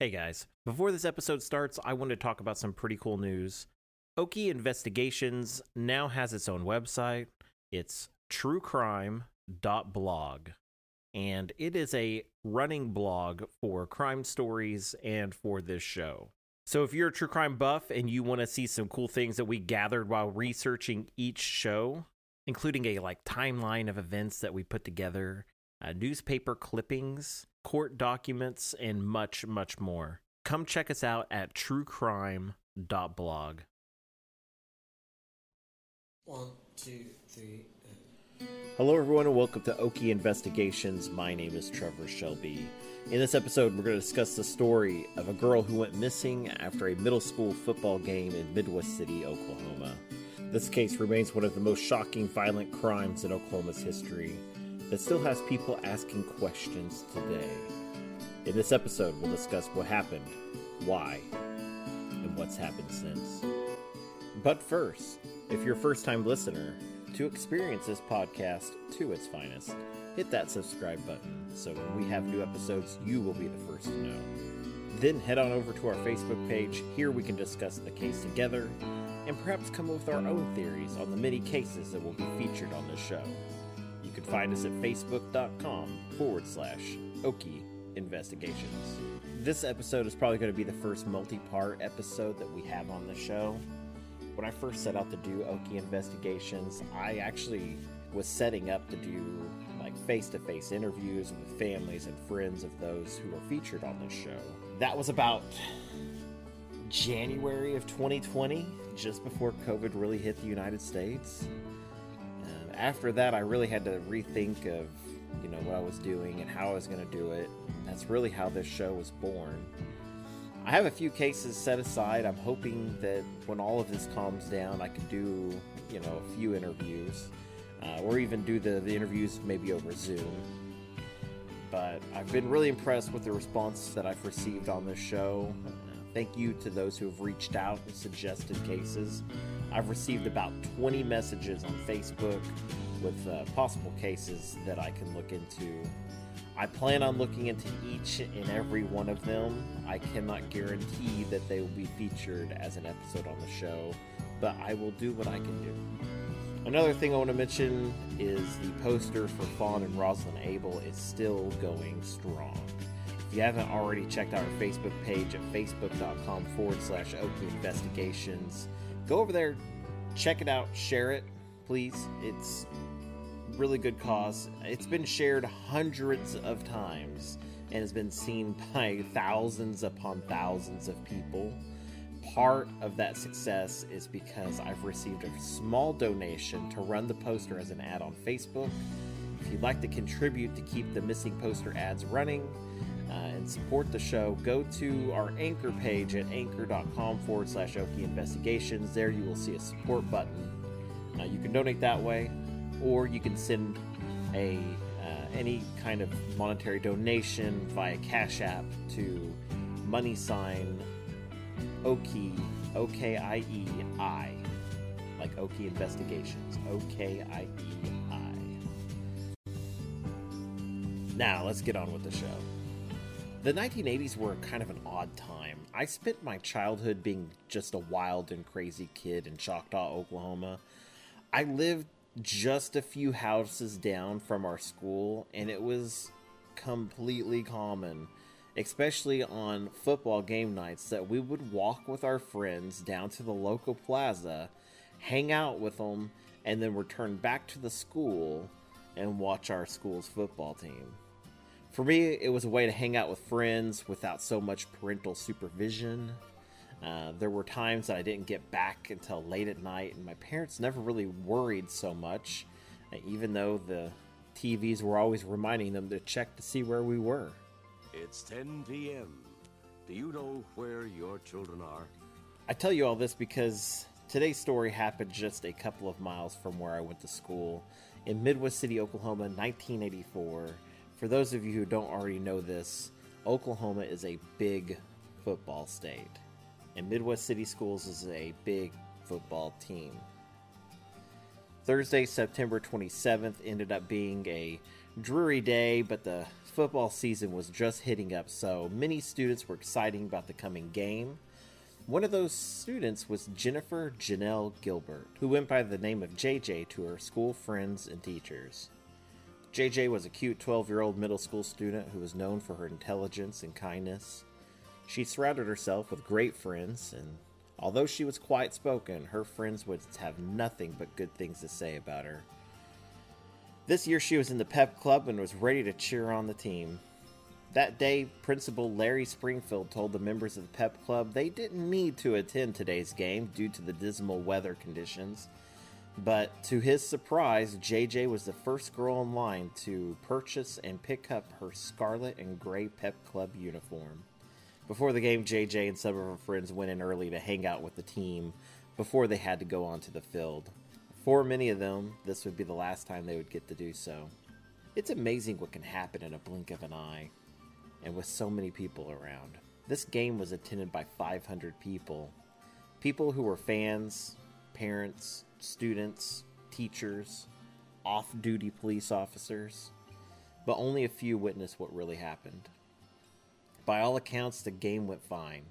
Hey guys, before this episode starts, I want to talk about some pretty cool news. Okie Investigations now has its own website. It's truecrime.blog. And it is a running blog for crime stories and for this show. So if you're a true crime buff and you want to see some cool things that we gathered while researching each show, including a like timeline of events that we put together, uh, newspaper clippings, court documents, and much, much more. Come check us out at truecrime.blog. One, two, three. Hello, everyone, and welcome to Okie Investigations. My name is Trevor Shelby. In this episode, we're going to discuss the story of a girl who went missing after a middle school football game in Midwest City, Oklahoma. This case remains one of the most shocking violent crimes in Oklahoma's history that still has people asking questions today. In this episode, we'll discuss what happened, why, and what's happened since. But first, if you're a first time listener, to experience this podcast to its finest, hit that subscribe button so when we have new episodes, you will be the first to know. Then head on over to our Facebook page. Here we can discuss the case together and perhaps come up with our own theories on the many cases that will be featured on this show. Find us at facebook.com forward slash Okie Investigations. This episode is probably going to be the first multi part episode that we have on the show when I first set out to do Okie investigations, I actually was setting up to do like face to face interviews with families and friends of those who are featured on this show. That was about January of 2020, just before COVID really hit the United States. After that, I really had to rethink of you know what I was doing and how I was going to do it. That's really how this show was born. I have a few cases set aside. I'm hoping that when all of this calms down, I can do, you know, a few interviews, uh, or even do the, the interviews maybe over Zoom. But I've been really impressed with the response that I've received on this show. Thank you to those who have reached out and suggested cases. I've received about 20 messages on Facebook with uh, possible cases that I can look into. I plan on looking into each and every one of them. I cannot guarantee that they will be featured as an episode on the show, but I will do what I can do. Another thing I want to mention is the poster for Fawn and Rosalind Abel is still going strong. If you haven't already checked out our Facebook page at facebook.com forward slash Okie Investigations, go over there, check it out, share it, please. It's really good cause. It's been shared hundreds of times and has been seen by thousands upon thousands of people. Part of that success is because I've received a small donation to run the poster as an ad on Facebook. If you'd like to contribute to keep the missing poster ads running uh, and support the show, go to our anchor page at anchor.com forward slash Okie Investigations. There you will see a support button. Uh, you can donate that way or you can send a uh, any kind of monetary donation via Cash App to money sign Okie O K I E I like Okie Investigations O K I E I. Now let's get on with the show. The 1980s were kind of an odd time. I spent my childhood being just a wild and crazy kid in Choctaw, Oklahoma. I lived just a few houses down from our school, and it was completely common, especially on football game nights, that we would walk with our friends down to the local plaza, hang out with them, and then return back to the school and watch our school's football team. For me, it was a way to hang out with friends without so much parental supervision. Uh, there were times that I didn't get back until late at night, and my parents never really worried so much, uh, even though the TVs were always reminding them to check to see where we were. It's 10 p.m. Do you know where your children are? I tell you all this because today's story happened just a couple of miles from where I went to school in Midwest City, Oklahoma, 1984. For those of you who don't already know this, Oklahoma is a big football state, and Midwest City Schools is a big football team. Thursday, September 27th, ended up being a dreary day, but the football season was just hitting up, so many students were excited about the coming game. One of those students was Jennifer Janelle Gilbert, who went by the name of JJ to her school friends and teachers. JJ was a cute 12 year old middle school student who was known for her intelligence and kindness. She surrounded herself with great friends, and although she was quiet spoken, her friends would have nothing but good things to say about her. This year she was in the pep club and was ready to cheer on the team. That day, Principal Larry Springfield told the members of the pep club they didn't need to attend today's game due to the dismal weather conditions. But to his surprise, JJ was the first girl in line to purchase and pick up her scarlet and gray pep club uniform. Before the game, JJ and some of her friends went in early to hang out with the team before they had to go onto the field. For many of them, this would be the last time they would get to do so. It's amazing what can happen in a blink of an eye, and with so many people around. This game was attended by 500 people. People who were fans, parents, students, teachers, off duty police officers, but only a few witnessed what really happened. By all accounts, the game went fine.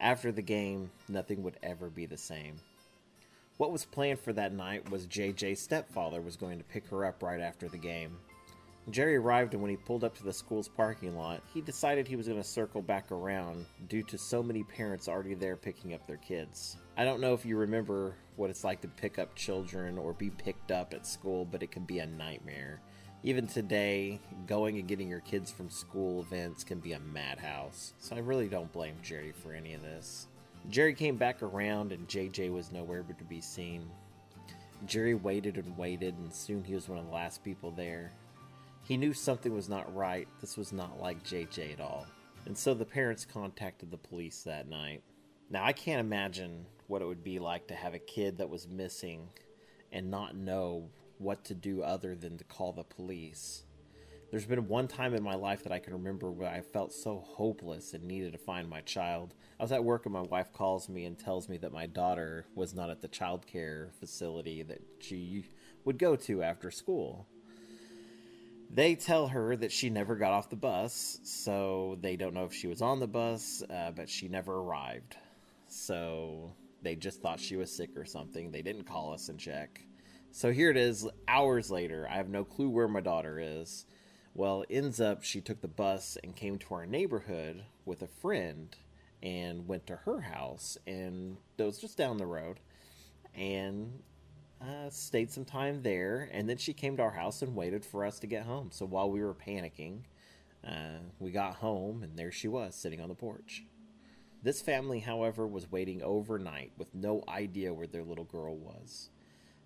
After the game, nothing would ever be the same. What was planned for that night was JJ's stepfather was going to pick her up right after the game. Jerry arrived, and when he pulled up to the school's parking lot, he decided he was going to circle back around due to so many parents already there picking up their kids. I don't know if you remember what it's like to pick up children or be picked up at school, but it can be a nightmare. Even today, going and getting your kids from school events can be a madhouse, so I really don't blame Jerry for any of this. Jerry came back around and JJ was nowhere but to be seen. Jerry waited and waited, and soon he was one of the last people there. He knew something was not right. This was not like JJ at all. And so the parents contacted the police that night. Now, I can't imagine what it would be like to have a kid that was missing and not know what to do other than to call the police. There's been one time in my life that I can remember where I felt so hopeless and needed to find my child. I was at work and my wife calls me and tells me that my daughter was not at the child care facility that she would go to after school. They tell her that she never got off the bus, so they don't know if she was on the bus, uh, but she never arrived. So they just thought she was sick or something. They didn't call us and check. So here it is, hours later. I have no clue where my daughter is. Well, ends up she took the bus and came to our neighborhood with a friend and went to her house, and it was just down the road, and uh, stayed some time there, and then she came to our house and waited for us to get home. So while we were panicking, uh, we got home, and there she was sitting on the porch. This family, however, was waiting overnight with no idea where their little girl was.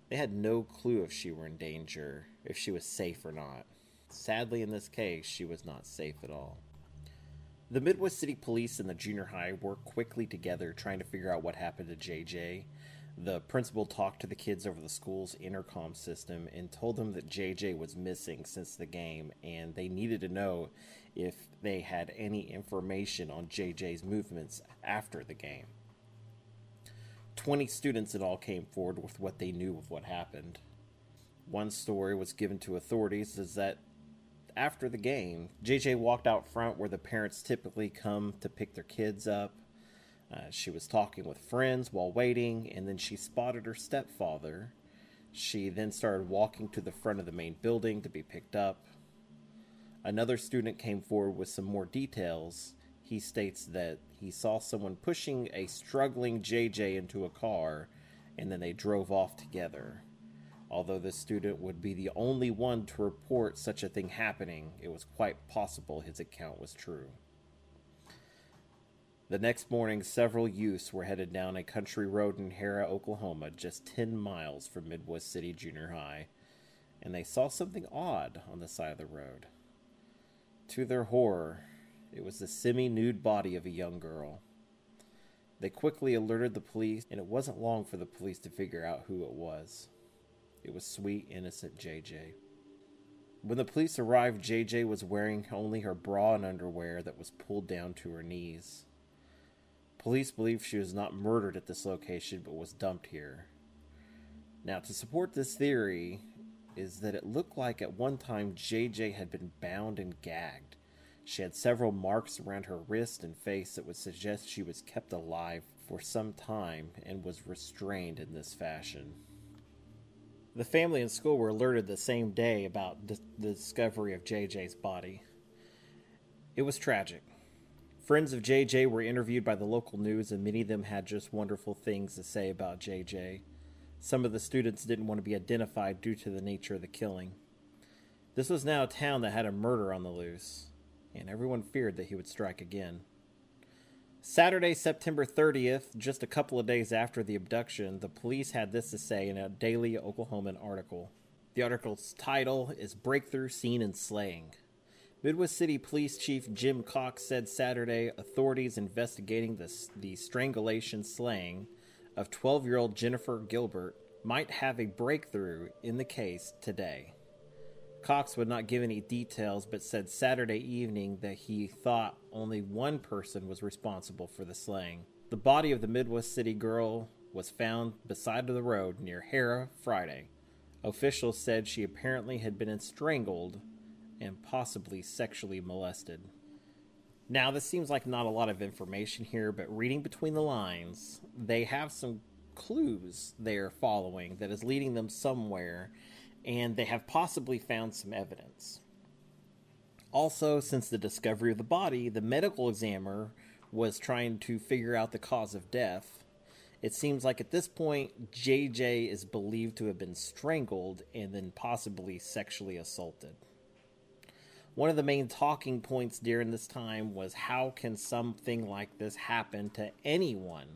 They had no clue if she were in danger, if she was safe or not. Sadly, in this case, she was not safe at all. The Midwest City Police and the junior high worked quickly together trying to figure out what happened to JJ. The principal talked to the kids over the school's intercom system and told them that JJ was missing since the game and they needed to know if they had any information on JJ's movements after the game. 20 students in all came forward with what they knew of what happened. One story was given to authorities is that after the game, JJ walked out front where the parents typically come to pick their kids up. Uh, she was talking with friends while waiting, and then she spotted her stepfather. She then started walking to the front of the main building to be picked up. Another student came forward with some more details. He states that he saw someone pushing a struggling JJ into a car, and then they drove off together. Although this student would be the only one to report such a thing happening, it was quite possible his account was true. The next morning, several youths were headed down a country road in Harrah, Oklahoma, just 10 miles from Midwest City Junior High, and they saw something odd on the side of the road. To their horror, It was the semi nude body of a young girl. They quickly alerted the police, and it wasn't long for the police to figure out who it was. It was sweet, innocent JJ. When the police arrived, JJ was wearing only her bra and underwear that was pulled down to her knees. Police believe she was not murdered at this location but was dumped here. Now, to support this theory, is that it looked like at one time JJ had been bound and gagged. She had several marks around her wrist and face that would suggest she was kept alive for some time and was restrained in this fashion. The family and school were alerted the same day about the discovery of JJ's body. It was tragic. Friends of JJ were interviewed by the local news, and many of them had just wonderful things to say about JJ. Some of the students didn't want to be identified due to the nature of the killing. This was now a town that had a murder on the loose and everyone feared that he would strike again. Saturday, September 30th, just a couple of days after the abduction, the police had this to say in a daily Oklahoman article. The article's title is Breakthrough Seen in Slaying. Midwest City Police Chief Jim Cox said Saturday authorities investigating the, the strangulation slaying of 12 year old Jennifer Gilbert might have a breakthrough in the case today. Cox would not give any details, but said Saturday evening that he thought only one person was responsible for the slaying. The body of the Midwest City girl was found beside the road near Harrah Friday. Officials said she apparently had been strangled and possibly sexually molested. Now, this seems like not a lot of information here, but reading between the lines, they have some clues they are following that is leading them somewhere and they have possibly found some evidence. Also, since the discovery of the body, the medical examiner was trying to figure out the cause of death. It seems like at this point, JJ is believed to have been strangled and then possibly sexually assaulted. One of the main talking points during this time was how can something like this happen to anyone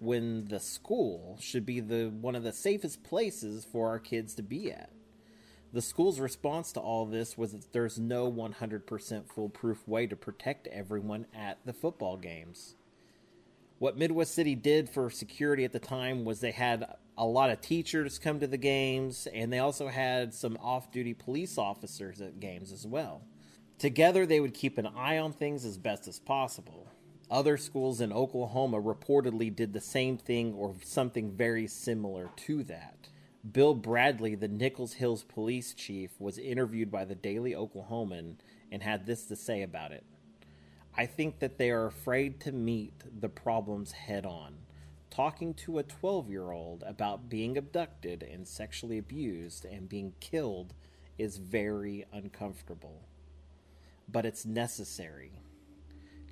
when the school should be the one of the safest places for our kids to be at? The school's response to all this was that there's no 100% foolproof way to protect everyone at the football games. What Midwest City did for security at the time was they had a lot of teachers come to the games, and they also had some off duty police officers at games as well. Together, they would keep an eye on things as best as possible. Other schools in Oklahoma reportedly did the same thing or something very similar to that. Bill Bradley, the Nichols Hills police chief, was interviewed by the Daily Oklahoman and had this to say about it. I think that they are afraid to meet the problems head on. Talking to a 12 year old about being abducted and sexually abused and being killed is very uncomfortable. But it's necessary.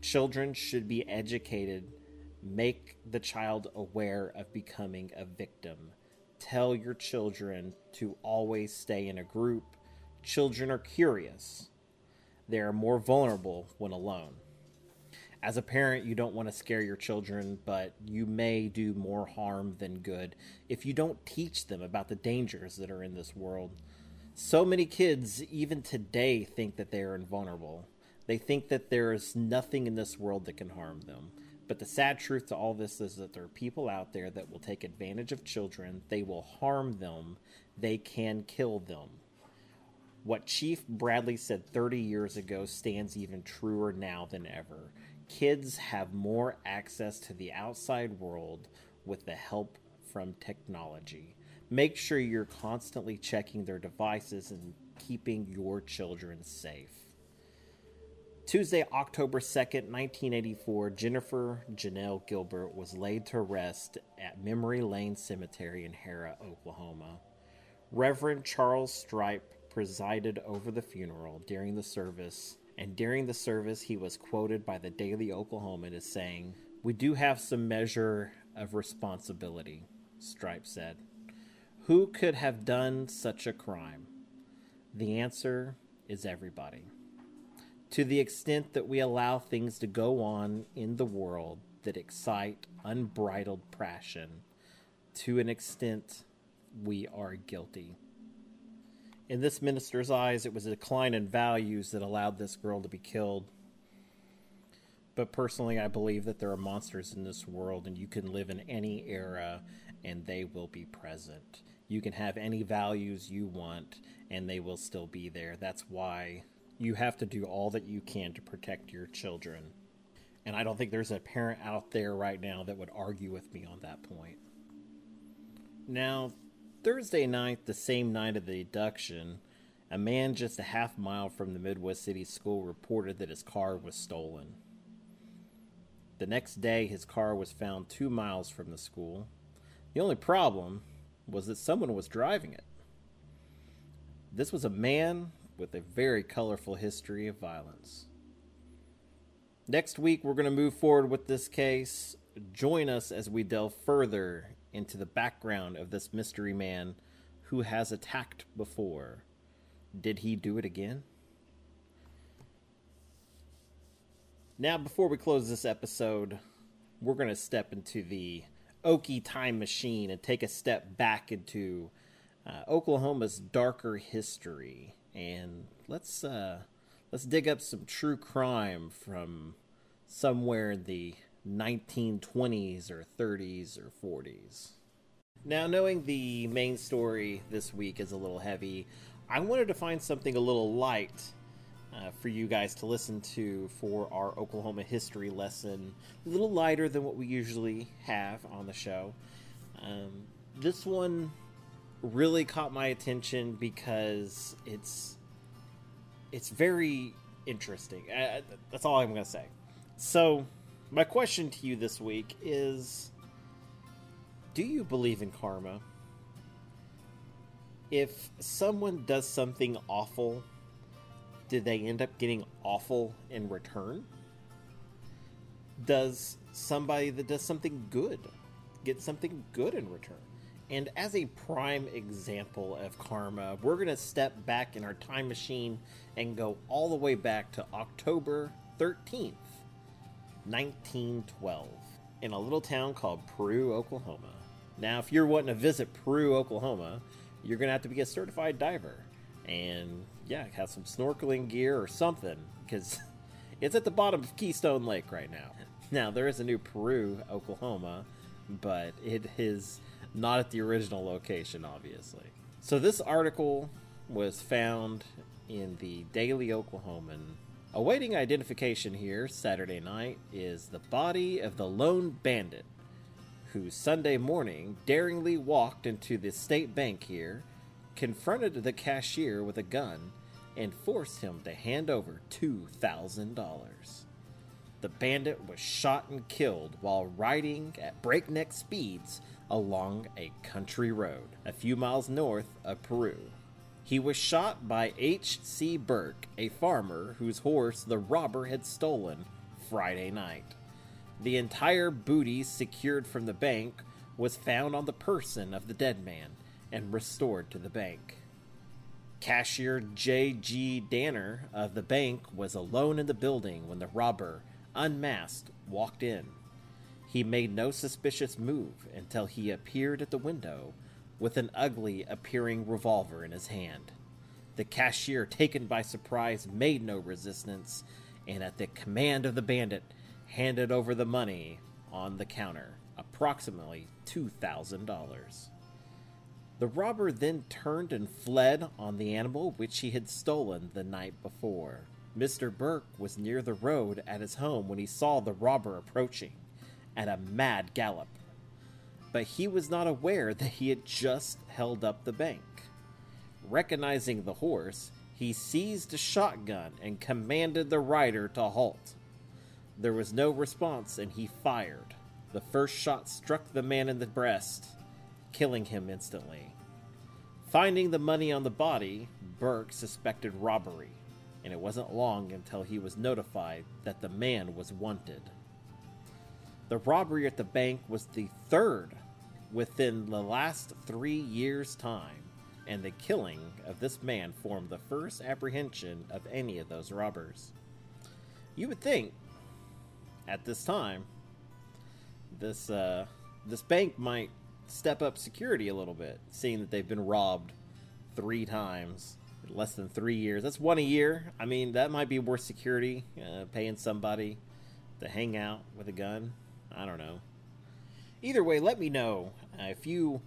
Children should be educated, make the child aware of becoming a victim tell your children to always stay in a group. Children are curious, they are more vulnerable when alone. As a parent, you don't want to scare your children, but you may do more harm than good if you don't teach them about the dangers that are in this world. So many kids, even today, think that they are invulnerable. They think that there is nothing in this world that can harm them. But the sad truth to all this is that there are people out there that will take advantage of children, they will harm them, they can kill them. What Chief Bradley said 30 years ago stands even truer now than ever. Kids have more access to the outside world with the help from technology. Make sure you're constantly checking their devices and keeping your children safe. Tuesday, October 2nd, 1984, Jennifer Janelle Gilbert was laid to rest at Memory Lane Cemetery in Harrah, Oklahoma. Reverend Charles Stripe presided over the funeral during the service, and during the service, he was quoted by the Daily Oklahoman as saying, We do have some measure of responsibility, Stripe said. Who could have done such a crime? The answer is everybody to the extent that we allow things to go on in the world that excite unbridled passion, to an extent, we are guilty. In this minister's eyes, it was a decline in values that allowed this girl to be killed. But personally, I believe that there are monsters in this world, and you can live in any era and they will be present. You can have any values you want, and they will still be there. That's why you have to do all that you can to protect your children. And I don't think there's a parent out there right now that would argue with me on that point. Now, Thursday night, the same night of the abduction, a man just a half mile from the Midwest City School reported that his car was stolen. The next day, his car was found two miles from the school. The only problem was that someone was driving it. This was a man with a very colorful history of violence. Next week, we're going to move forward with this case. Join us as we delve further into the background of this mystery man who has attacked before. Did he do it again? Now, before we close this episode, we're going to step into the Okie time machine and take a step back into uh, Oklahoma's darker history, and let's uh, let's dig up some true crime from somewhere in the 1920s or 30s or 40s. Now, knowing the main story this week is a little heavy, I wanted to find something a little light uh, for you guys to listen to for our Oklahoma history lesson. A little lighter than what we usually have on the show. Um, this one really caught my attention because it's it's very interesting. Uh, that's all I'm going to say. So, my question to you this week is do you believe in karma? If someone does something awful did they end up getting awful in return? Does somebody that does something good get something good in return? And as a prime example of karma, we're going to step back in our time machine and go all the way back to October 13th, 1912, in a little town called Peru, Oklahoma. Now, if you're wanting to visit Peru, Oklahoma, you're going to have to be a certified diver. And yeah, have some snorkeling gear or something because it's at the bottom of Keystone Lake right now. Now there is a new Peru, Oklahoma, but it is not at the original location, obviously. So this article was found in the Daily Oklahoman. Awaiting identification here Saturday night is the body of the lone bandit who Sunday morning daringly walked into the state bank here confronted the cashier with a gun, and forced him to hand over $2,000. The bandit was shot and killed while riding at breakneck speeds along a country road a few miles north of Peru. He was shot by H.C. Burke, a farmer whose horse the robber had stolen Friday night. The entire booty secured from the bank was found on the person of the dead man, and restored to the bank. Cashier J.G. Danner of the bank was alone in the building when the robber, unmasked, walked in. He made no suspicious move until he appeared at the window with an ugly appearing revolver in his hand. The cashier, taken by surprise, made no resistance, and at the command of the bandit, handed over the money on the counter, approximately $2,000. The robber then turned and fled on the animal which he had stolen the night before. Mr. Burke was near the road at his home when he saw the robber approaching at a mad gallop. But he was not aware that he had just held up the bank. Recognizing the horse, he seized a shotgun and commanded the rider to halt. There was no response and he fired. The first shot struck the man in the breast killing him instantly. Finding the money on the body, Burke suspected robbery, and it wasn't long until he was notified that the man was wanted. The robbery at the bank was the third within the last three years' time, and the killing of this man formed the first apprehension of any of those robbers. You would think, at this time, this uh, this bank might step up security a little bit, seeing that they've been robbed three times less than three years. That's one a year. I mean, that might be worth security, uh, paying somebody to hang out with a gun. I don't know. Either way, let me know uh, if you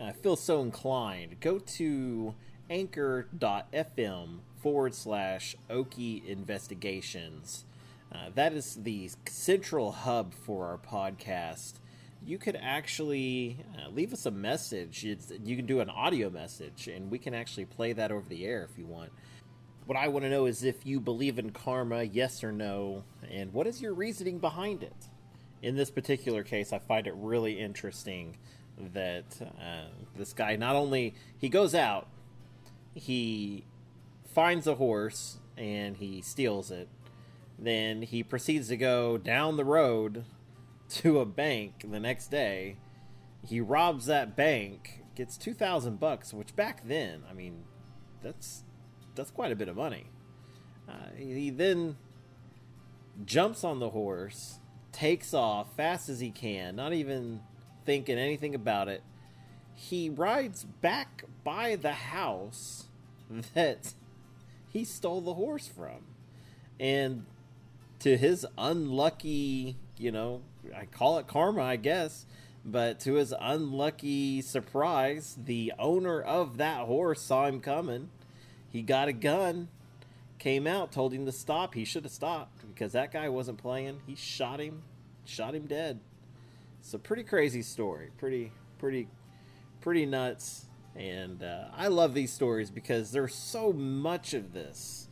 uh, feel so inclined. Go to anchor.fm forward slash Okie Investigations. Uh, that is the central hub for our podcast. You could actually uh, leave us a message. It's, you can do an audio message, and we can actually play that over the air if you want. What I want to know is if you believe in karma, yes or no, and what is your reasoning behind it. In this particular case, I find it really interesting that uh, this guy not only he goes out, he finds a horse and he steals it. Then he proceeds to go down the road to a bank the next day. He robs that bank, gets two thousand bucks, which back then, I mean, that's that's quite a bit of money. Uh, he then jumps on the horse, takes off fast as he can, not even thinking anything about it. He rides back by the house that he stole the horse from. And to his unlucky, you know, I call it karma, I guess, but to his unlucky surprise, the owner of that horse saw him coming. He got a gun, came out, told him to stop. He should have stopped because that guy wasn't playing. He shot him, shot him dead. It's a pretty crazy story. Pretty, pretty, pretty nuts. And uh, I love these stories because there's so much of this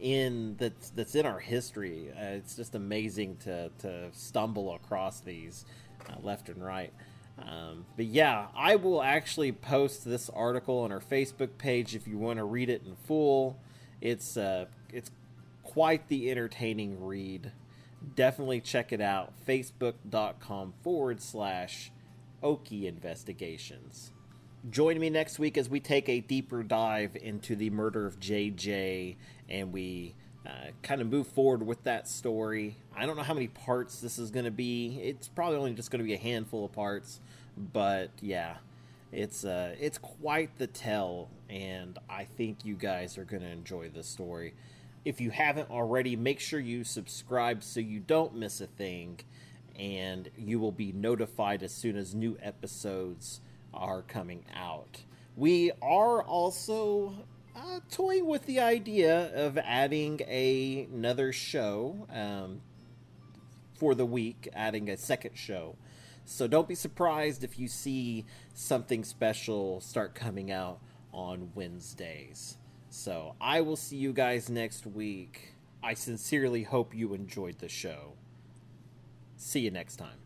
in that's that's in our history. Uh, it's just amazing to to stumble across these uh, left and right. Um, but yeah, I will actually post this article on our Facebook page if you want to read it in full. It's uh, it's quite the entertaining read. Definitely check it out. Facebook.com forward slash Okie Investigations. Join me next week as we take a deeper dive into the murder of JJ and we uh, kind of move forward with that story. I don't know how many parts this is going to be. It's probably only just going to be a handful of parts, but yeah, it's uh, it's quite the tell, and I think you guys are going to enjoy this story. If you haven't already, make sure you subscribe so you don't miss a thing, and you will be notified as soon as new episodes are coming out. We are also uh, toying with the idea of adding a, another show um, for the week, adding a second show. So don't be surprised if you see something special start coming out on Wednesdays. So I will see you guys next week. I sincerely hope you enjoyed the show. See you next time.